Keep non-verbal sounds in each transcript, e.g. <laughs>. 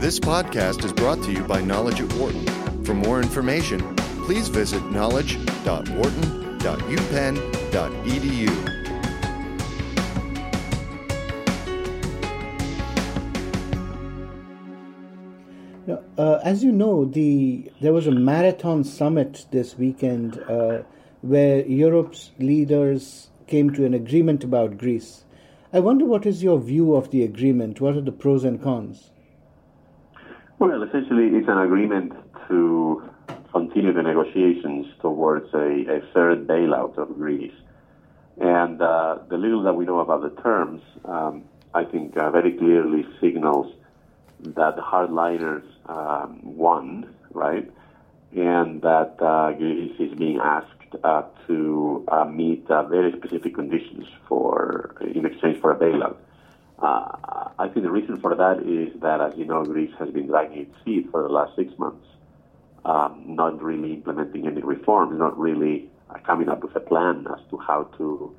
This podcast is brought to you by Knowledge at Wharton. For more information, please visit knowledge.wharton.upenn.edu. Uh, as you know, the there was a marathon summit this weekend uh, where Europe's leaders came to an agreement about Greece. I wonder what is your view of the agreement? What are the pros and cons? Well, essentially, it's an agreement to continue the negotiations towards a, a third bailout of Greece. And uh, the little that we know about the terms, um, I think, uh, very clearly signals that the hardliners um, won, right? And that uh, Greece is being asked uh, to uh, meet uh, very specific conditions for in exchange for a bailout. Uh, I think the reason for that is that, as you know, Greece has been dragging its feet for the last six months, um, not really implementing any reforms, not really uh, coming up with a plan as to how to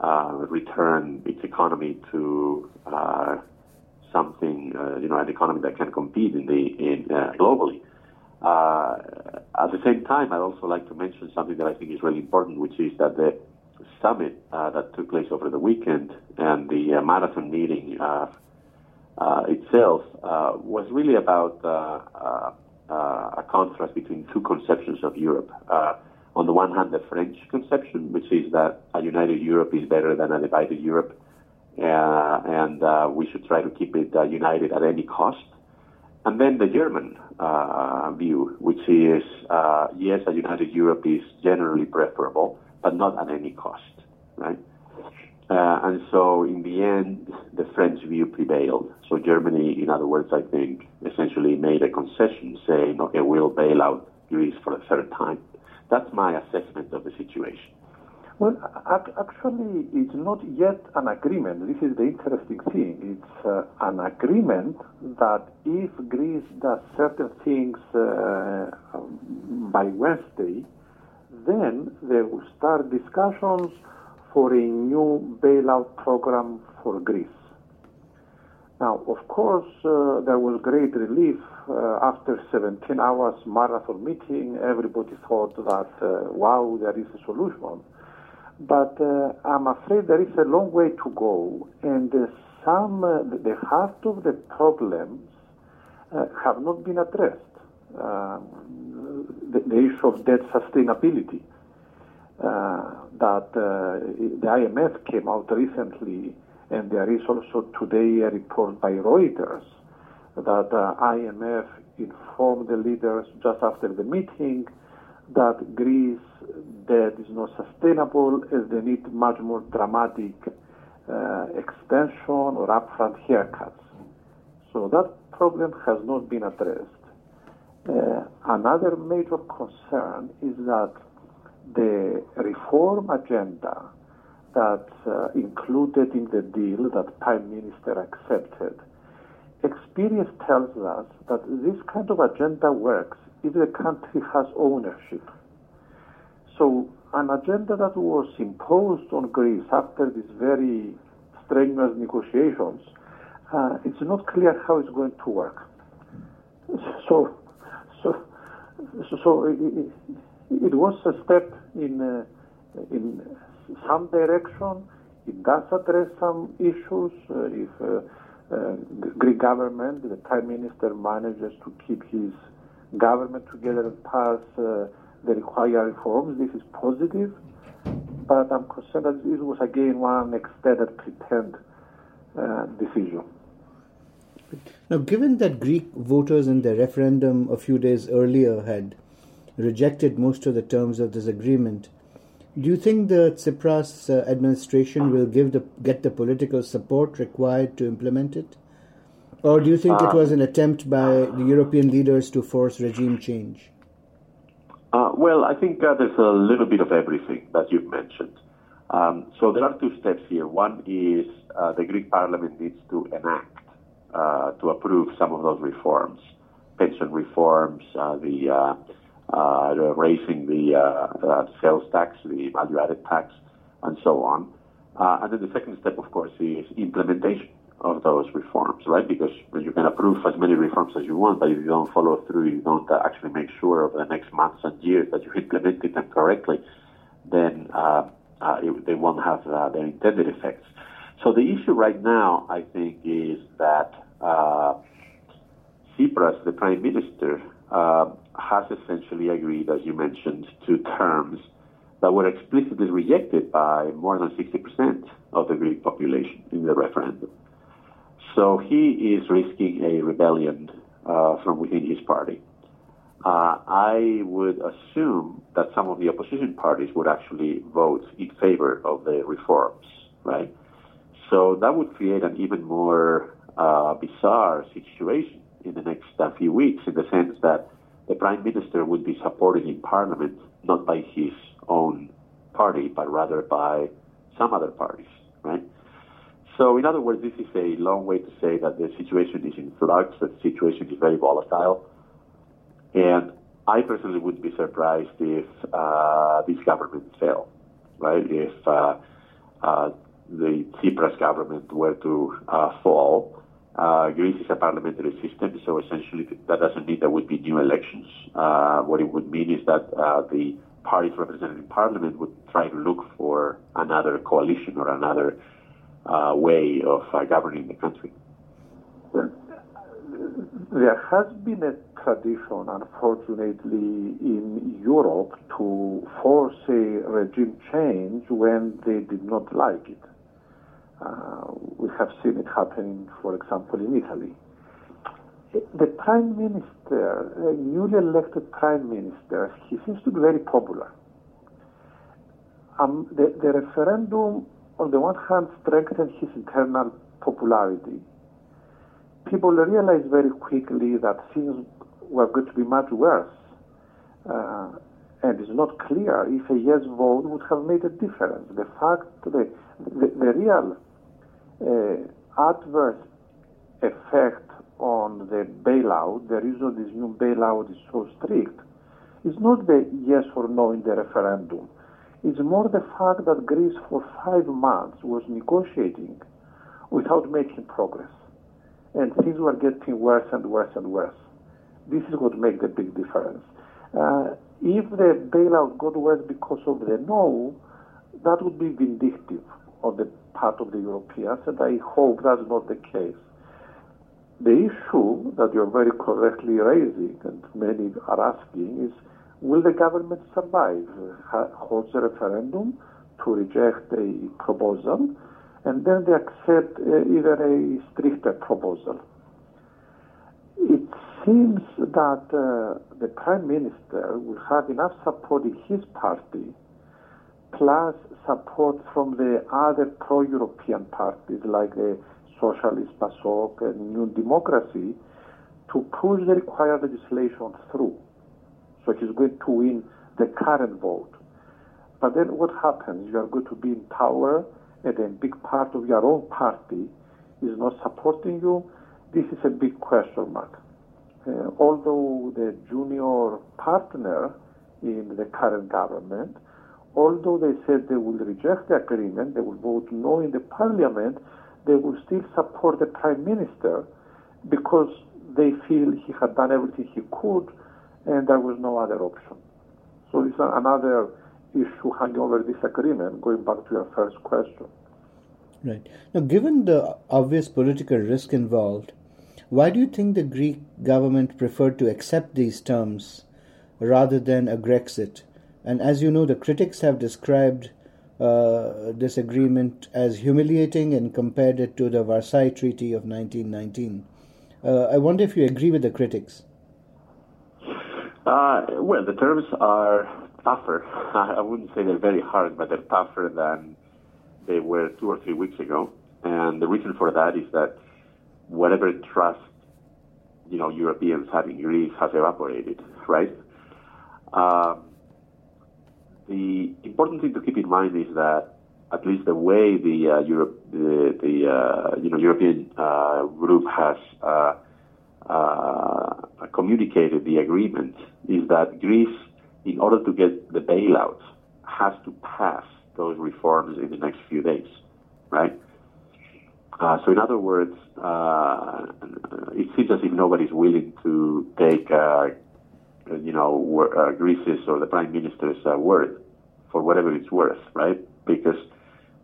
uh, return its economy to something, you know, an economy that can compete in the in globally. Uh, at the same time, I'd also like to mention something that I think is really important, which is that the summit uh, that took place over the weekend and the uh, marathon meeting uh, uh, itself uh, was really about a contrast between two conceptions of Europe. on the one hand, the French conception, which is that a united Europe is better than a divided Europe, and we should try to keep it united at any cost. And then the German uh, view, which is uh, yes, a united Europe is generally preferable, but not at any cost, right? Uh, and so in the end, the French view prevailed. So Germany, in other words, I think, essentially made a concession saying, okay, we'll bail out Greece for a third time. That's my assessment of the situation. Well, actually, it's not yet an agreement. This is the interesting thing. It's uh, an agreement that if Greece does certain things uh, by Wednesday, then they will start discussions for a new bailout program for Greece. Now, of course, uh, there was great relief uh, after 17 hours marathon meeting. Everybody thought that, uh, wow, there is a solution. But uh, I'm afraid there is a long way to go, and uh, some uh, the heart of the problems have not been addressed. Um, the, the, issue of debt sustainability. Uh, that uh, the IMF came out recently, and there is also today a report by Reuters that IMF informed the leaders just after the meeting that Greece debt is not sustainable as they need much more dramatic uh, extension or upfront haircuts. So that problem has not been addressed. Uh, another major concern is that the reform agenda that's uh, included in the deal that Prime Minister accepted, experience tells us that this kind of agenda works if the country has ownership. So an agenda that was imposed on Greece after these very strenuous negotiations, uh, it's not clear how it's going to work. So, so it, it was a step in uh, in some direction. It does address some issues. Uh, if uh, uh, Greek government, the prime minister manages to keep his government together and pass uh, the required reforms. This is positive, but I'm concerned that this was again one extended pretend uh, decision. Now, given that Greek voters in the referendum a few days earlier had rejected most of the terms of this agreement, do you think the Tsipras uh, administration will give the, get the political support required to implement it? Or do you think it was an attempt by the European leaders to force regime change? Uh, well, I think uh, there's a little bit of everything that you've mentioned. Um, so there are two steps here. One is uh, the Greek parliament needs to enact, uh, to approve some of those reforms, pension reforms, uh, the, uh, the, raising the sales tax, the value-added tax, and so on. and then the second step, of course, is implementation. of those reforms, right? Because you can approve as many reforms as you want, but if you don't follow through, you don't uh, actually make sure over the next months and years that you <laughs> implemented them correctly, then uh, uh, it, they won't have uh, their intended effects. So the issue right now, I think, is that uh, Tsipras, the prime minister, uh, has essentially agreed, as you mentioned, to terms that were explicitly rejected by more than 60% of the Greek population in the referendum. So he is risking a rebellion uh, from within his party. Uh, I would assume that some of the opposition parties would actually vote in favor of the reforms, right? So that would create an even more uh, bizarre situation in the next uh, few weeks, in the sense that the prime minister would be supported in parliament not by his own party, but rather by some other parties, right? So, in other words, this is a long way to say that the situation is in flux, that the situation is very volatile. And I personally wouldn't be surprised if uh, this government fell, right? If uh, uh, the Tsipras government were to uh, fall, uh, Greece is a parliamentary system, so essentially that doesn't mean there would be new elections. Uh, what it would mean is that the parties represented in parliament would try to look for another coalition or another uh, way of uh, governing the country. There has been a tradition, unfortunately, in Europe to force a regime change when they did not like it. Uh, we have seen it happening, for example, in Italy. The prime minister, a newly elected prime minister, he seems to be very popular. Um, the, the referendum, on the one hand, strengthened his internal popularity. People realized very quickly that things were going to be much worse. Uh, and it's not clear if a yes vote would have made a difference. The fact, the, the, the real uh, adverse effect on the bailout, the reason this new bailout is so strict, is not the yes or no in the referendum. It's more the fact that Greece for five months was negotiating without making progress. And things were getting worse and worse and worse. This is what makes the big difference. Uh, if the bailout got worse because of the no, that would be vindictive on the part of the Europeans, and I hope that's not the case. The issue that you're very correctly raising, and many are asking, is will the government survive? Hold a referendum to reject a proposal, and then they accept uh, either a stricter proposal. It seems that uh, the prime minister will have enough support in his party, plus support from the other pro-European parties like the Socialist PASOK and New Democracy to push the required legislation through. So he's going to win the current vote. But then what happens? You are going to be in power and a big part of your own party is not supporting you. This is a big question mark. Uh, although the junior partner in the current government, although they said they will reject the agreement, they will vote no in the parliament, they will still support the prime minister because they feel he had done everything he could and there was no other option. So this is another issue hanging over this agreement, going back to your first question. Right. Now, given the obvious political risk involved, why do you think the Greek government preferred to accept these terms rather than a Grexit? And as you know, the critics have described uh, this agreement as humiliating and compared it to the Versailles Treaty of 1919. Uh, I wonder if you agree with the critics. Uh, well, the terms are tougher. <laughs> I wouldn't say they're very hard, but they're tougher than they were two or three weeks ago. And the reason for that is that whatever trust you know Europeans have in Greece has evaporated, right? Um, the important thing to keep in mind is that at least the way the uh, Europe, the, the uh, you know European uh, group has uh, uh, communicated the agreement is that Greece, in order to get the bailout, has to pass those reforms in the next few days, right? Uh, so, in other words, it seems as if nobody's willing to take, you know, Greece's or the prime minister's word for whatever it's worth, right? Because,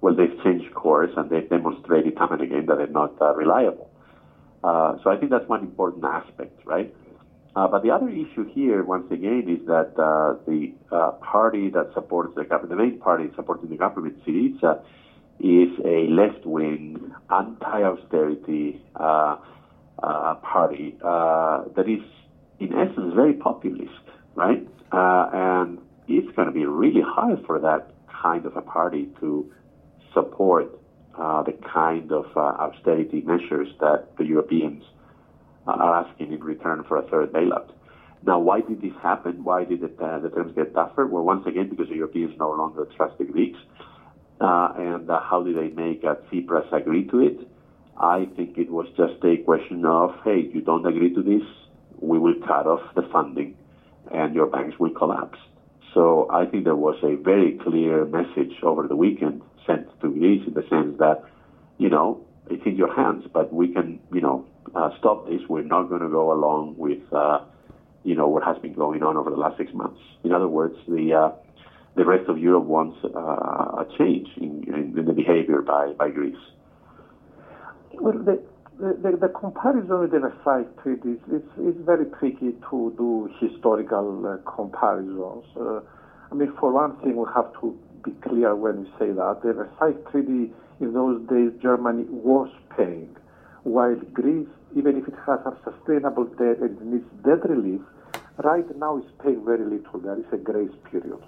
well, they've changed course and they've demonstrated time and again that they're not uh, reliable. Uh, so I think that's one important aspect, right? Uh, but the other issue here, once again, is that uh, the uh, party that supports the government, the main party supporting the government, Syriza, is a left-wing, anti-austerity uh, uh, party that is, in essence, very populist, right? and it's going to be really hard for that kind of a party to support the kind of austerity measures that the Europeans are asking in return for a third bailout. Now, why did this happen? Why did it, uh, the terms get tougher? Well, once again, because the Europeans no longer trust the Greeks. Uh, and uh, how did they make uh, Tsipras agree to it? I think it was just a question of, hey, you don't agree to this, we will cut off the funding and your banks will collapse. So I think there was a very clear message over the weekend sent to Greece in the sense that, you know, it's in your hands, but we can, you know, uh, stop this. We're not going to go along with, uh, you know, what has been going on over the last six months. In other words, the uh, the rest of Europe wants uh, a change in, in, in, the behavior by, by Greece. Well, the, the, the comparison with the Versailles Treaty is, is, very tricky to do historical uh, comparisons. Uh, I mean, for one thing, we have to be clear when we say that the Versailles Treaty in those days Germany was paying, while Greece, even if it has a sustainable debt and needs debt relief, right now is paying very little. There is a grace period.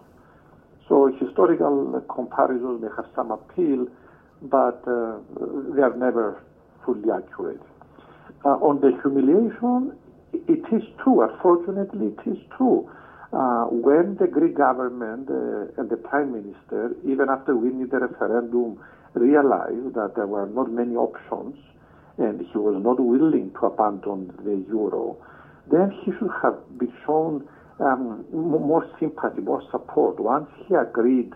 So historical comparisons may have some appeal, but uh, they are never fully accurate. Uh, on the humiliation, it is true. Unfortunately, it is true. Uh, when the Greek government uh, and the prime minister, even after winning the referendum, realized that there were not many options and he was not willing to abandon the euro, then he should have been shown um, more sympathy, more support. Once he agreed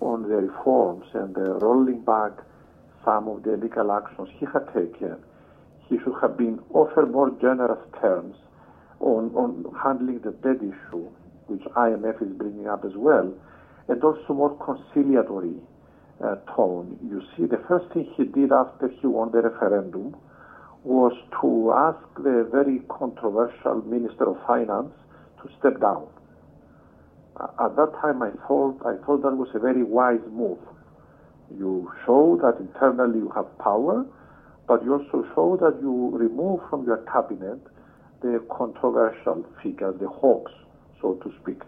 on the reforms and the rolling back some of the legal actions he had taken, he should have been offered more generous terms on, on handling the debt issue, which IMF is bringing up as well, and also more conciliatory uh, tone. You see, the first thing he did after he won the referendum was to ask the very controversial Minister of Finance to step down. At that time, I thought I thought that was a very wise move. You show that internally you have power, but you also show that you remove from your cabinet the controversial figures, the hawks, so to speak.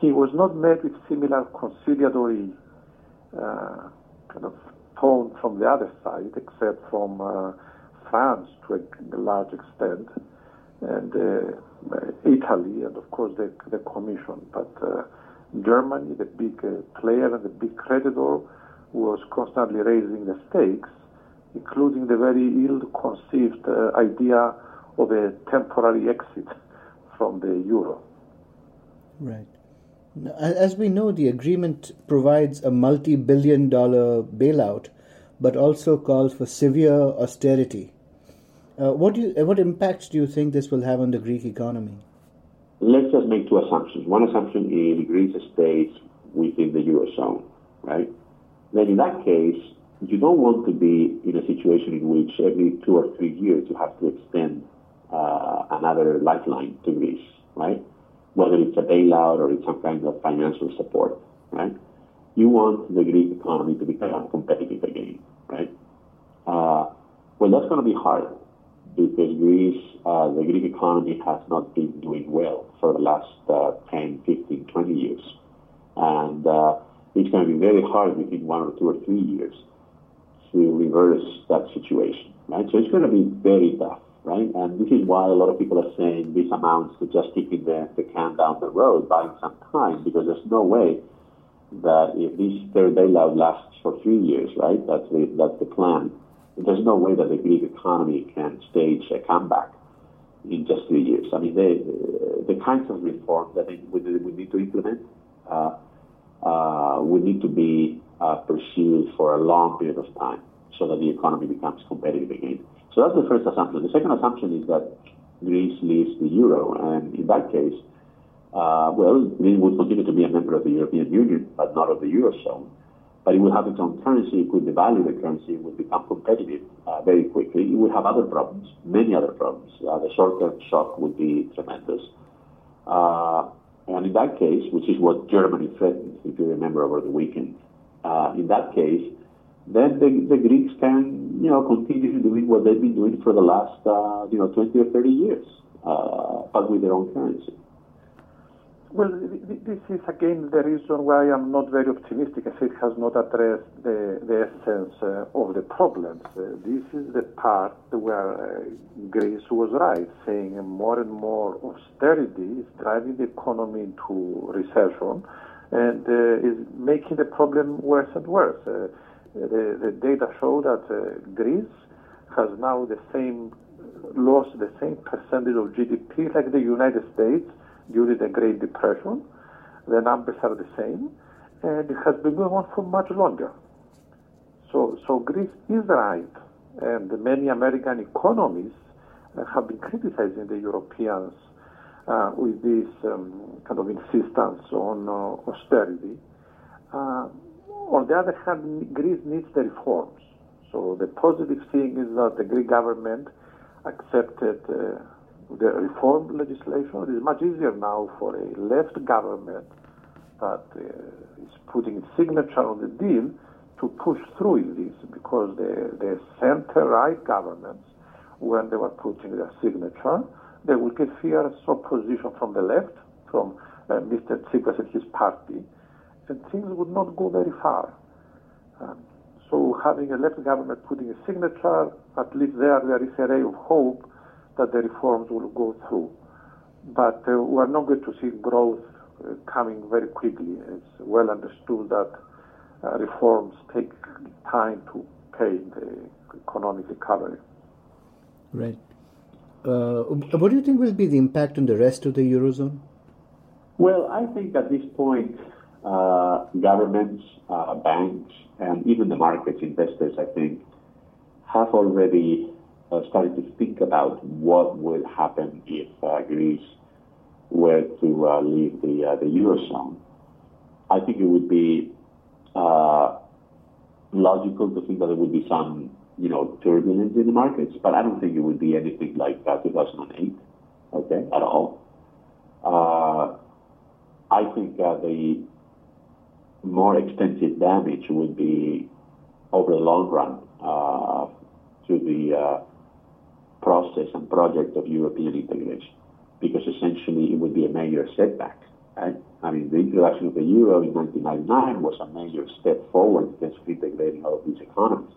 He was not met with similar conciliatory uh, kind of tone from the other side, except from uh, France to a large extent and uh, Italy, and of course the, the Commission. But uh, Germany, the big uh, player and the big creditor, was constantly raising the stakes, including the very ill-conceived uh, idea of a temporary exit from the euro. Right. As we know, the agreement provides a multi billion dollar bailout, but also calls for severe austerity. Uh, what, do you, uh, what impact do you think this will have on the Greek economy? Let's just make two assumptions. One assumption is Greece stays within the eurozone, right? Then in that case, you don't want to be in a situation in which every two or three years you have to extend uh, another lifeline to Greece, right? Whether it's a bailout or it's some kind of financial support, right? You want the Greek economy to become competitive again, right? Uh, well, that's going to be hard because Greece, uh, the Greek economy has not been doing well for the last uh, 10, 15, 20 years. And uh, it's going to be very hard within one or two or three years to reverse that situation, right? So it's going to be very tough, right? And this is why a lot of people are saying this amounts to just kicking the, the can down the road, buying some time, because there's no way that if this third bailout lasts for three years, right? That's the, that's the plan there's no way that the Greek economy can stage a comeback in just three years. I mean, the, the kinds of reforms that we, we need to implement uh, uh, would need to be uh, pursued for a long period of time. so that the economy becomes competitive again. So that's the first assumption. The second assumption is that Greece leaves the euro, and in that case, uh, well, Greece would continue to be a member of the European Union, but not of the eurozone. But it would have its own currency, it could devalue the currency, it would become competitive uh, very quickly. It would have other problems, many other problems. Uh, the short-term shock would be tremendous. And in that case, which is what Germany threatened, if you remember over the weekend, uh, in that case, then the, the Greeks can, you know, continue doing what they've been doing for the last, uh, you know, 20 or 30 years, uh, but with their own currency. Well, this is again the reason why I'm not very optimistic as it has not addressed the, the essence uh, of the problems. Uh, this is the part where uh, Greece was right, saying more and more austerity is driving the economy into recession and uh, is making the problem worse and worse. Uh, the, the, data show that uh, Greece has now the same lost the same percentage of GDP like the United States during the Great Depression. The numbers are the same, and it has been going on for much longer. So, so Greece is right, and many American economists uh, have been criticizing the Europeans uh, with this um, kind of insistence on uh, austerity. Uh, on the other hand, Greece needs the reforms. So the positive thing is that the Greek government accepted uh, the reform legislation. It is much easier now for a left government that uh, is putting its signature on the deal to push through this because the, the center-right governments, when they were putting their signature, they would get fierce opposition from the left, from uh, Mr. Tsipras and his party, and things would not go very far. Um, so having a left government putting a signature, at least there there is a ray of hope that the reforms will go through. But uh, we are not going to see growth uh, coming very quickly. It's well understood that uh, reforms take time to pay the economic recovery. Right. Uh, what do you think will be the impact on the rest of the Eurozone? Well, I think at this point, uh, governments, uh, banks, and even the markets, investors, I think, have already started to think about what would happen if uh, Greece were to uh, leave the uh, the eurozone. I think it would be uh, logical to think that there would be some, you know, turbulence in the markets, but I don't think it would be anything like 2008, okay, at all. I think the more extensive damage would be over the long run to the process and project of European integration, because essentially it would be a major setback. Right? I mean, the introduction of the euro in 1999 was a major step forward of integrating all of these economies.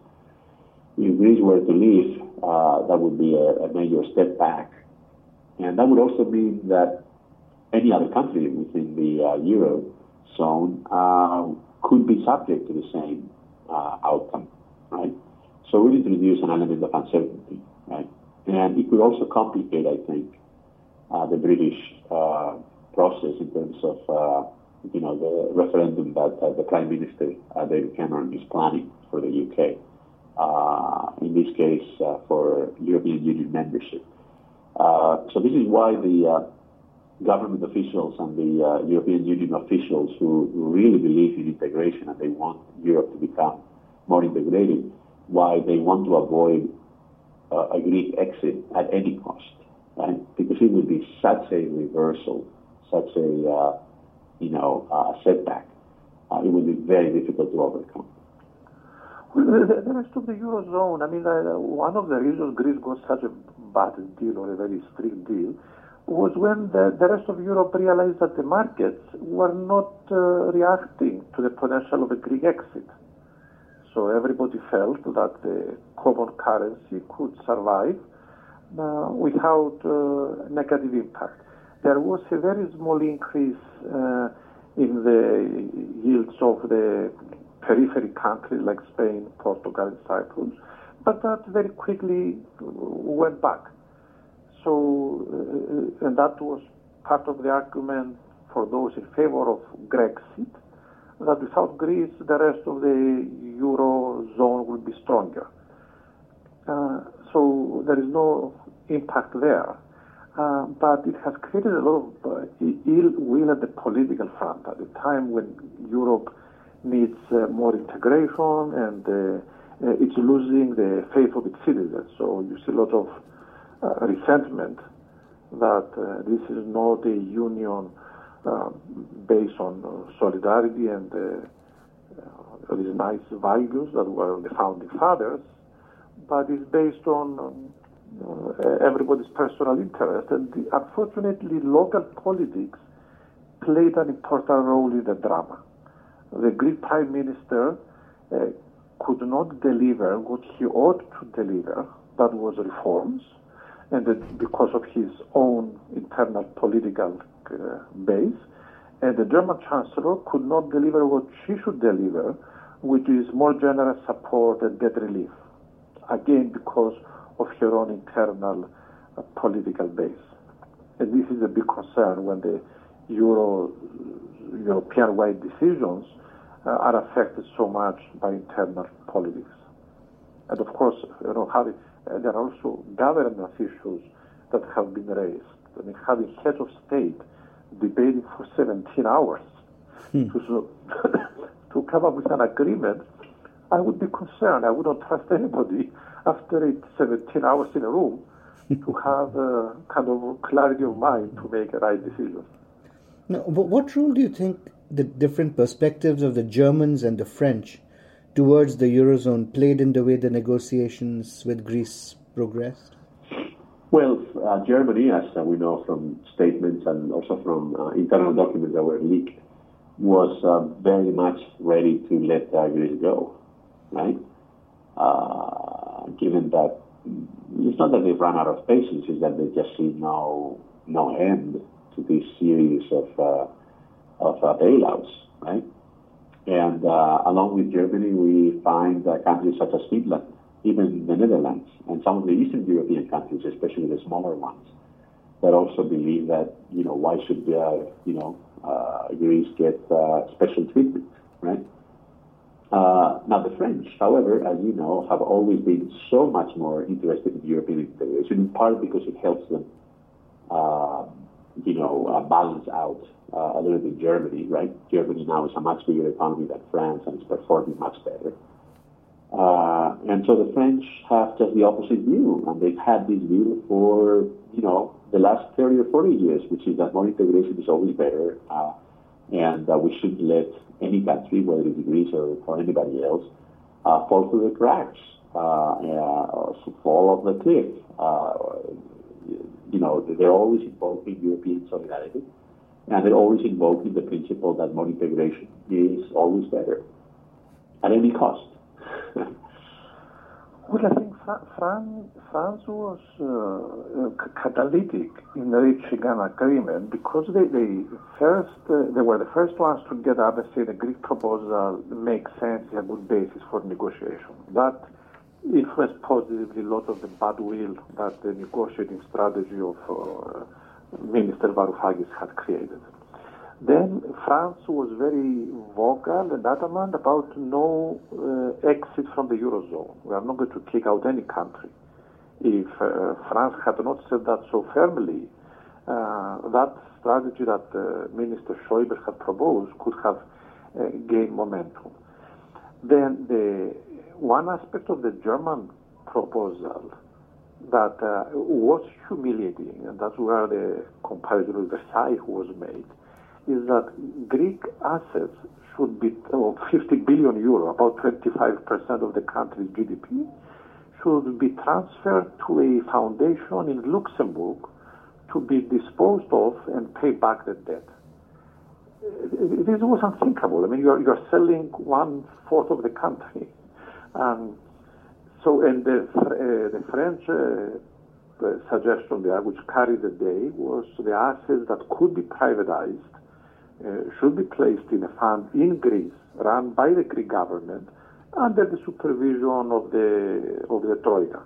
If Greece were to leave, uh, that would be a, a, major step back. And that would also mean that any other country within the uh, euro zone uh, could be subject to the same uh, outcome, right? So we introduce an element of uncertainty, right? And it could also complicate, I think, uh, the British uh, process in terms of, uh, you know, the referendum that uh, the Prime Minister, uh, David Cameron, is planning for the UK. Uh, in this case, for European Union membership. so this is why the government officials and the European Union officials who really believe in integration and they want Europe to become more integrated, why they want to avoid uh, a Greek exit at any cost, right? Because it would be such a reversal, such a uh, you know uh, setback. It would be very difficult to overcome. The rest of the eurozone. I mean, uh, one of the reasons Greece got such a bad deal or a very strict deal was when the, the rest of Europe realized that the markets were not uh, reacting to the potential of a Greek exit. So everybody felt that the common currency could survive uh, without uh, negative impact. There was a very small increase uh, in the yields of the periphery countries like Spain, Portugal, and Cyprus, but that very quickly went back. So, uh, and that was part of the argument for those in favor of Grexit that without Greece, the rest of the eurozone will be stronger. Uh, so there is no impact there. Uh, but it has created a lot of uh, ill will at the political front at a time when Europe needs uh, more integration and uh, uh, it's losing the faith of its citizens. So you see a lot of resentment that this is not a union based on solidarity and these nice values that were the founding fathers, but is based on um, uh, everybody's personal interest. And unfortunately, local politics played an important role in the drama. The Greek Prime Minister uh, could not deliver what he ought to deliver, that was reforms, and because of his own internal political uh, base. And the German Chancellor could not deliver what she should deliver, which is more generous support and debt relief. Again, because of her own internal uh, political base. And this is a big concern when the Euro, European-wide decisions uh, are affected so much by internal politics. And of course, you know, uh, there are also governance issues that have been raised. I mean, having heads of state debating for 17 hours hmm. to, <coughs> to come up with an agreement, I would be concerned. I wouldn't trust anybody <laughs> after it 17 hours in a room <laughs> to have a kind of clarity of mind to make a right decision. Now, what role do you think the different perspectives of the Germans and the French towards the Eurozone played in the way the negotiations with Greece progressed? Well, uh, Germany, as uh, we know from statements and also from uh, internal documents that were leaked, was uh, very much ready to let Greece go, right? Uh, given that it's not that they've run out of patience, it's that they just see no no end to this series of uh, of bailouts, right? And uh, along with Germany, we find countries such as Finland, even the Netherlands, and some of the Eastern European countries, especially the smaller ones, that also believe that you know why should uh, you know Greece get uh, special treatment, right? Uh, now, the French, however, as you know, have always been so much more interested in European integration, in part because it helps them, uh, you know, uh, balance out uh, a little bit Germany, right? Germany now is a much bigger economy than France and it's performing much better. Uh, and so the French have just the opposite view, and they've had this view for, you know, the last 30 or 40 years, which is that more integration is always better, uh, and we shouldn't let any country, whether it's Greece or, or anybody else, uh, fall through the cracks, uh, uh, fall off the cliff. Uh, you know, they're always invoking European solidarity, and they're always invoking the principle that more integration is always better at any cost. <laughs> well, I think France, France was uh, catalytic in reaching an agreement because they, they first uh, they were the first ones to get up and say the Greek proposal makes sense, a good basis for negotiation. That influenced positively a lot of the bad will that the negotiating strategy of uh, Minister Varoufakis had created. Then France was very vocal and adamant about no uh, exit from the Eurozone. We are not going to kick out any country. If uh, France had not said that so firmly, uh, that strategy that uh, Minister Schäuble had proposed could have uh, gained momentum. Then the one aspect of the German proposal that uh, was humiliating, and that's where the comparison with Versailles was made, is that Greek assets should be oh, 50 billion euro, about 25% of the country's GDP, should be transferred to a foundation in Luxembourg to be disposed of and pay back the debt. This was unthinkable. I mean, you're, you're selling one fourth of the country. Um, so, and the, uh, the French uh, suggestion there, which carried the day, was the assets that could be privatized should be placed in a fund in Greece, run by the Greek government, under the supervision of the of the Troika.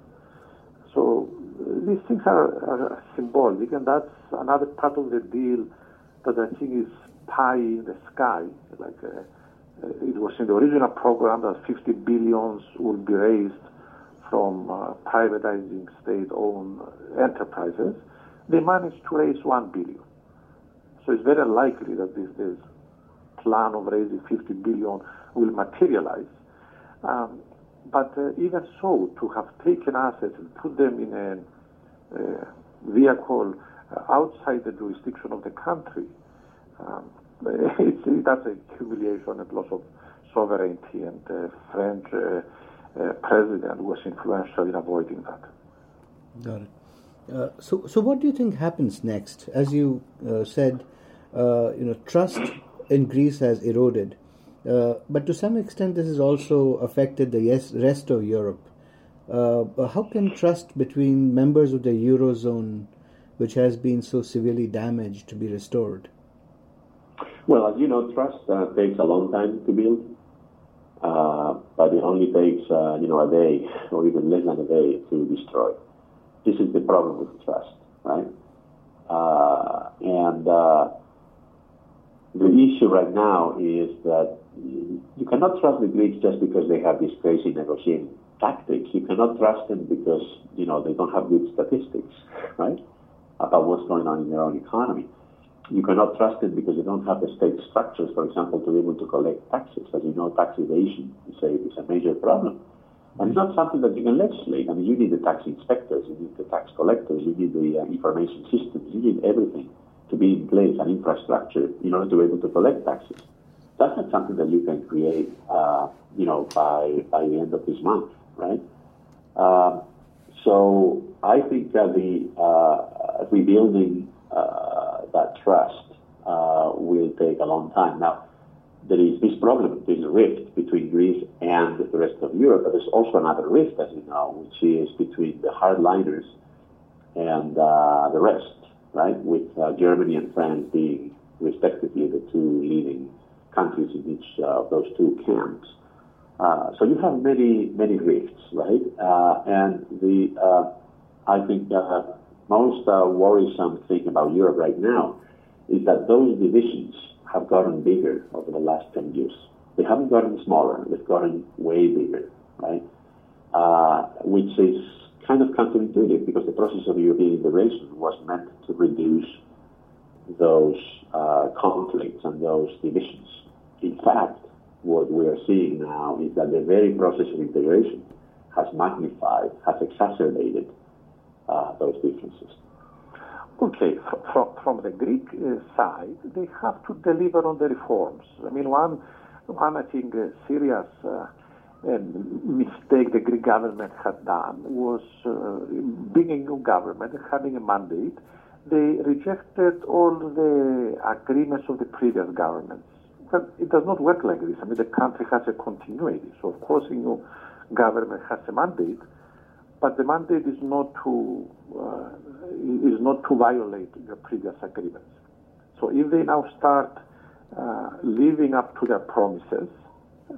So uh, these things are, are, symbolic, and that's another part of the deal that I think is pie in the sky, like uh, it was in the original program that 50 billions would be raised from uh, privatizing state-owned enterprises. They managed to raise 1 billion. So it's very likely that this, this plan of raising 50 billion will materialize. Um, but uh, even so, to have taken assets and put them in a uh, vehicle uh, outside the jurisdiction of the country, um, <laughs> it's, that's a humiliation and loss of sovereignty. And the French uh, uh, president was influential in avoiding that. Got it. Uh, so, so what do you think happens next? As you said, you know, trust in Greece has eroded. Uh, but to some extent, this has also affected the yes, rest of Europe. Uh, how can trust between members of the Eurozone, which has been so severely damaged, to be restored? Well, as you know, trust uh, takes a long time to build, uh, but it only takes uh, you know a day or even less than a day to destroy. This is the problem with trust, right? Uh, and the issue right now is that you cannot trust the Greeks just because they have this crazy negotiating tactic. You cannot trust them because you know they don't have good statistics, right, about what's going on in their own economy. You cannot trust them because they don't have the state structures, for example, to be able to collect taxes. As you know, tax evasion is a, is a major problem. And it's not something that you can legislate. I mean, you need the tax inspectors, you need the tax collectors, you need the uh, information systems, you need everything to be in place, an infrastructure, in order to be able to collect taxes. That's not something that you can create, uh, you know, by by the end of this month, right? Uh, so I think that the uh, rebuilding uh, that trust uh, will take a long time. Now, there is this problem, this rift between Greece and the rest of Europe, but there's also another rift, as you know, which is between the hardliners and uh, the rest right? With uh, Germany and France being respectively the two leading countries in each uh, of those two camps. Uh, so you have many, many rifts, right? Uh, and the, uh, I think uh, most worrisome thing about Europe right now is that those divisions have gotten bigger over the last 10 years. They haven't gotten smaller, they've gotten way bigger, right? which is kind of counterintuitive because the process of European integration was meant to reduce those uh, conflicts and those divisions. In fact, what we are seeing now is that the very process of integration has magnified, has exacerbated uh, those differences. Okay, from, from the Greek uh, side, they have to deliver on the reforms. I mean, one, one I think, uh, serious uh, mistake the Greek government had done was uh, being a new government and having a mandate, they rejected all the agreements of the previous governments. But it does not work like this. I mean, the country has a continuity. So, of course, a new government has a mandate, but the mandate is not to uh, is not to violate the previous agreements. So, if they now start uh, living up to their promises,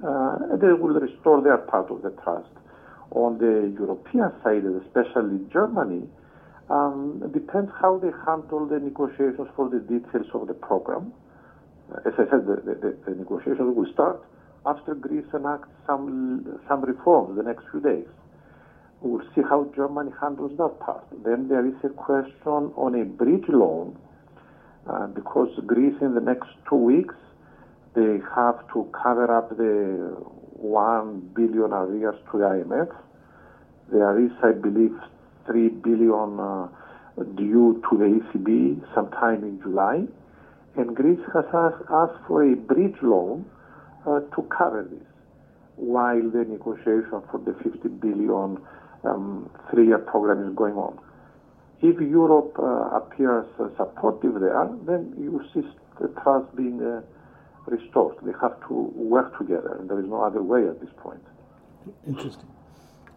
uh, they will restore their part of the trust. On the European side, especially Germany, um, depends how they handle the negotiations for the details of the program. Uh, as I said, the, the, the, negotiations will start after Greece enacts some some reforms the next few days. We'll see how Germany handles that part. Then there is a question on a bridge loan, uh, because Greece in the next two weeks they have to cover up the 1 billion arrears to the IMF. There is, I believe, 3 billion uh, due to the ECB sometime in July. And Greece has asked, asked for a bridge loan uh, to cover this while the negotiation for the 50 billion um, three-year program is going on. If Europe uh, appears supportive there, then you see the trust being uh, restored. They have to work together, and there is no other way at this point. Interesting.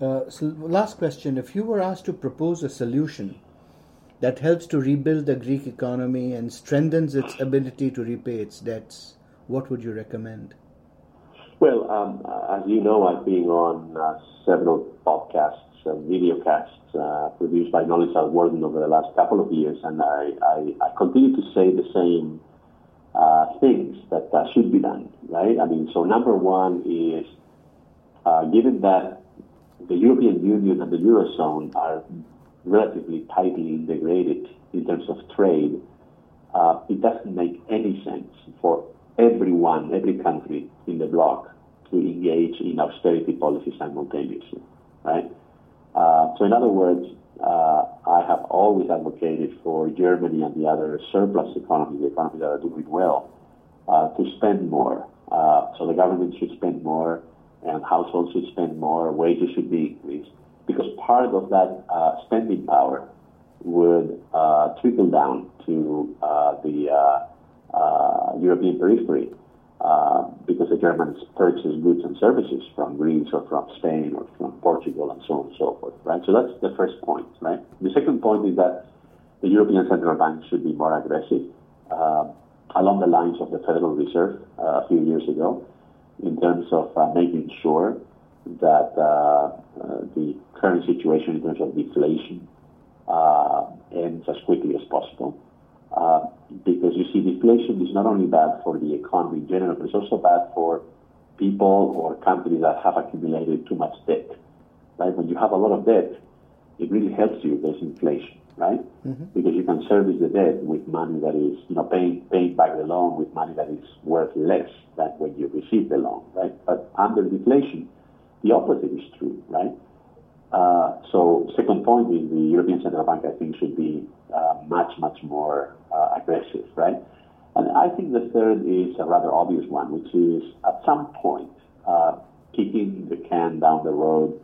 Uh, so, last question: If you were asked to propose a solution that helps to rebuild the Greek economy and strengthens its ability to repay its debts, what would you recommend? Well, um, as you know, I've been on uh, several podcasts and videocasts uh, produced by Knowledge at Wharton over the last couple of years, and I, I, I continue to say the same uh, things that uh, should be done, right? I mean, so number one is uh, given that the European Union and the Eurozone are relatively tightly integrated in terms of trade, uh, it doesn't make any sense for everyone, every country in the bloc to engage in austerity policy simultaneously, right? Uh, so in other words, uh, I have always advocated for Germany and the other surplus economies, the economies that are doing well, uh, to spend more. Uh, so the government should spend more, and households should spend more, wages should be increased, because part of that uh, spending power would uh, trickle down to the European periphery. Uh, because the Germans purchase goods and services from Greece or from Spain or from Portugal and so on and so forth, right? So that's the first point, right? The second point is that the European Central Bank should be more aggressive uh, along the lines of the Federal Reserve uh, a few years ago in terms of uh, making sure that uh, the current situation in terms of deflation ends as quickly as possible. Uh, because you see, deflation is not only bad for the economy in general, but it's also bad for people or companies that have accumulated too much debt. Right? When you have a lot of debt, it really helps you. There's inflation, right? Mm-hmm. Because you can service the debt with money that is, you know, paying paying back the loan with money that is worth less than when you receive the loan, right? But under deflation, the opposite is true, right? Uh, so second point is the European Central Bank, I think, should be uh, much, much more uh, aggressive, right? And I think the third is a rather obvious one, which is at some point, uh, kicking the can down the road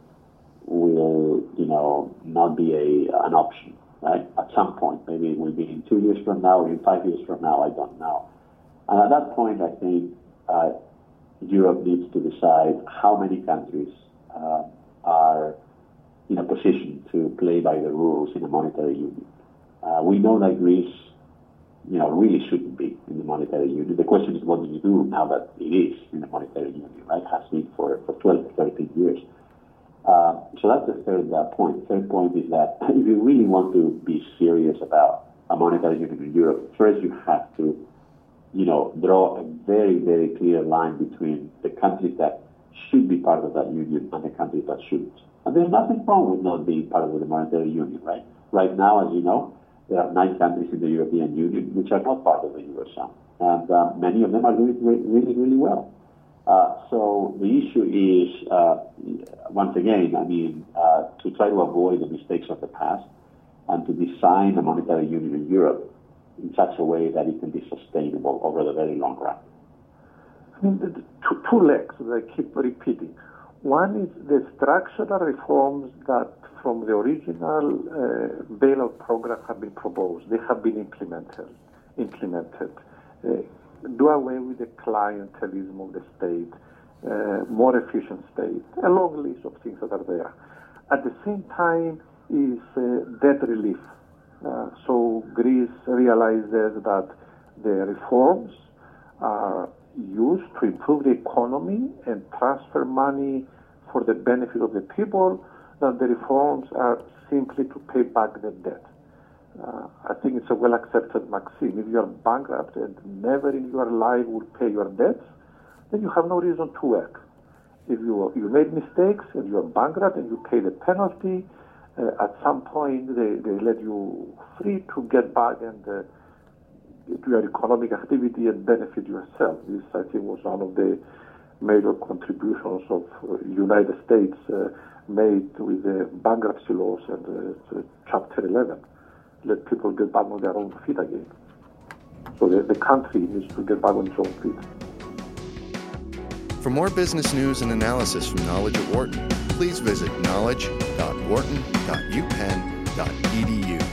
will, you know, not be a an option, right? At some point, maybe it will be in two years from now in five years from now, I don't know. And at that point, I think uh, Europe needs to decide how many countries are in a position to play by the rules in a monetary union. Uh, we know that Greece, you know, really shouldn't be in the monetary union. The question is, what do you do now that it is in the monetary union, right? Has been for, for 12, 13 years. Uh, so that's the third uh, point. Third point is that <laughs> if you really want to be serious about a monetary union in Europe, first you have to, you know, draw a very, very clear line between the countries that should be part of that union and the countries that shouldn't. And there's nothing wrong with not being part of the monetary union, right? Right now, as you know, there are nine countries in the European Union which are not part of the Eurozone. And uh, many of them are doing really, really well. Uh, so the issue is, uh, once again, I mean, uh, to try to avoid the mistakes of the past and to design a monetary union in Europe in such a way that it can be sustainable over the very long run. I mean, the two, two legs that I keep repeating. One is the structural reforms that from the original uh, bailout program have been proposed. They have been implemented. Implemented. Uh, do away with the clientelism of the state, uh, more efficient state, a long list of things that are there. At the same time is uh, debt relief. Uh, so Greece realizes that the reforms are used to improve the economy and transfer money for the benefit of the people, that the reforms are simply to pay back the debt. Uh, I think it's a well accepted maxim. If you are bankrupt and never in your life will pay your debts, then you have no reason to work. If you, you made mistakes and you are bankrupt and you pay the penalty, uh, at some point they, they let you free to get back and uh, do your economic activity and benefit yourself. This, I think, was one of the major contributions of uh, United States uh, made with the bankruptcy laws and uh, Chapter 11. Let people get back on their own feet again. So the, the country needs to get back on its own feet. For more business news and analysis from Knowledge at Wharton, please visit knowledge.wharton.upenn.edu.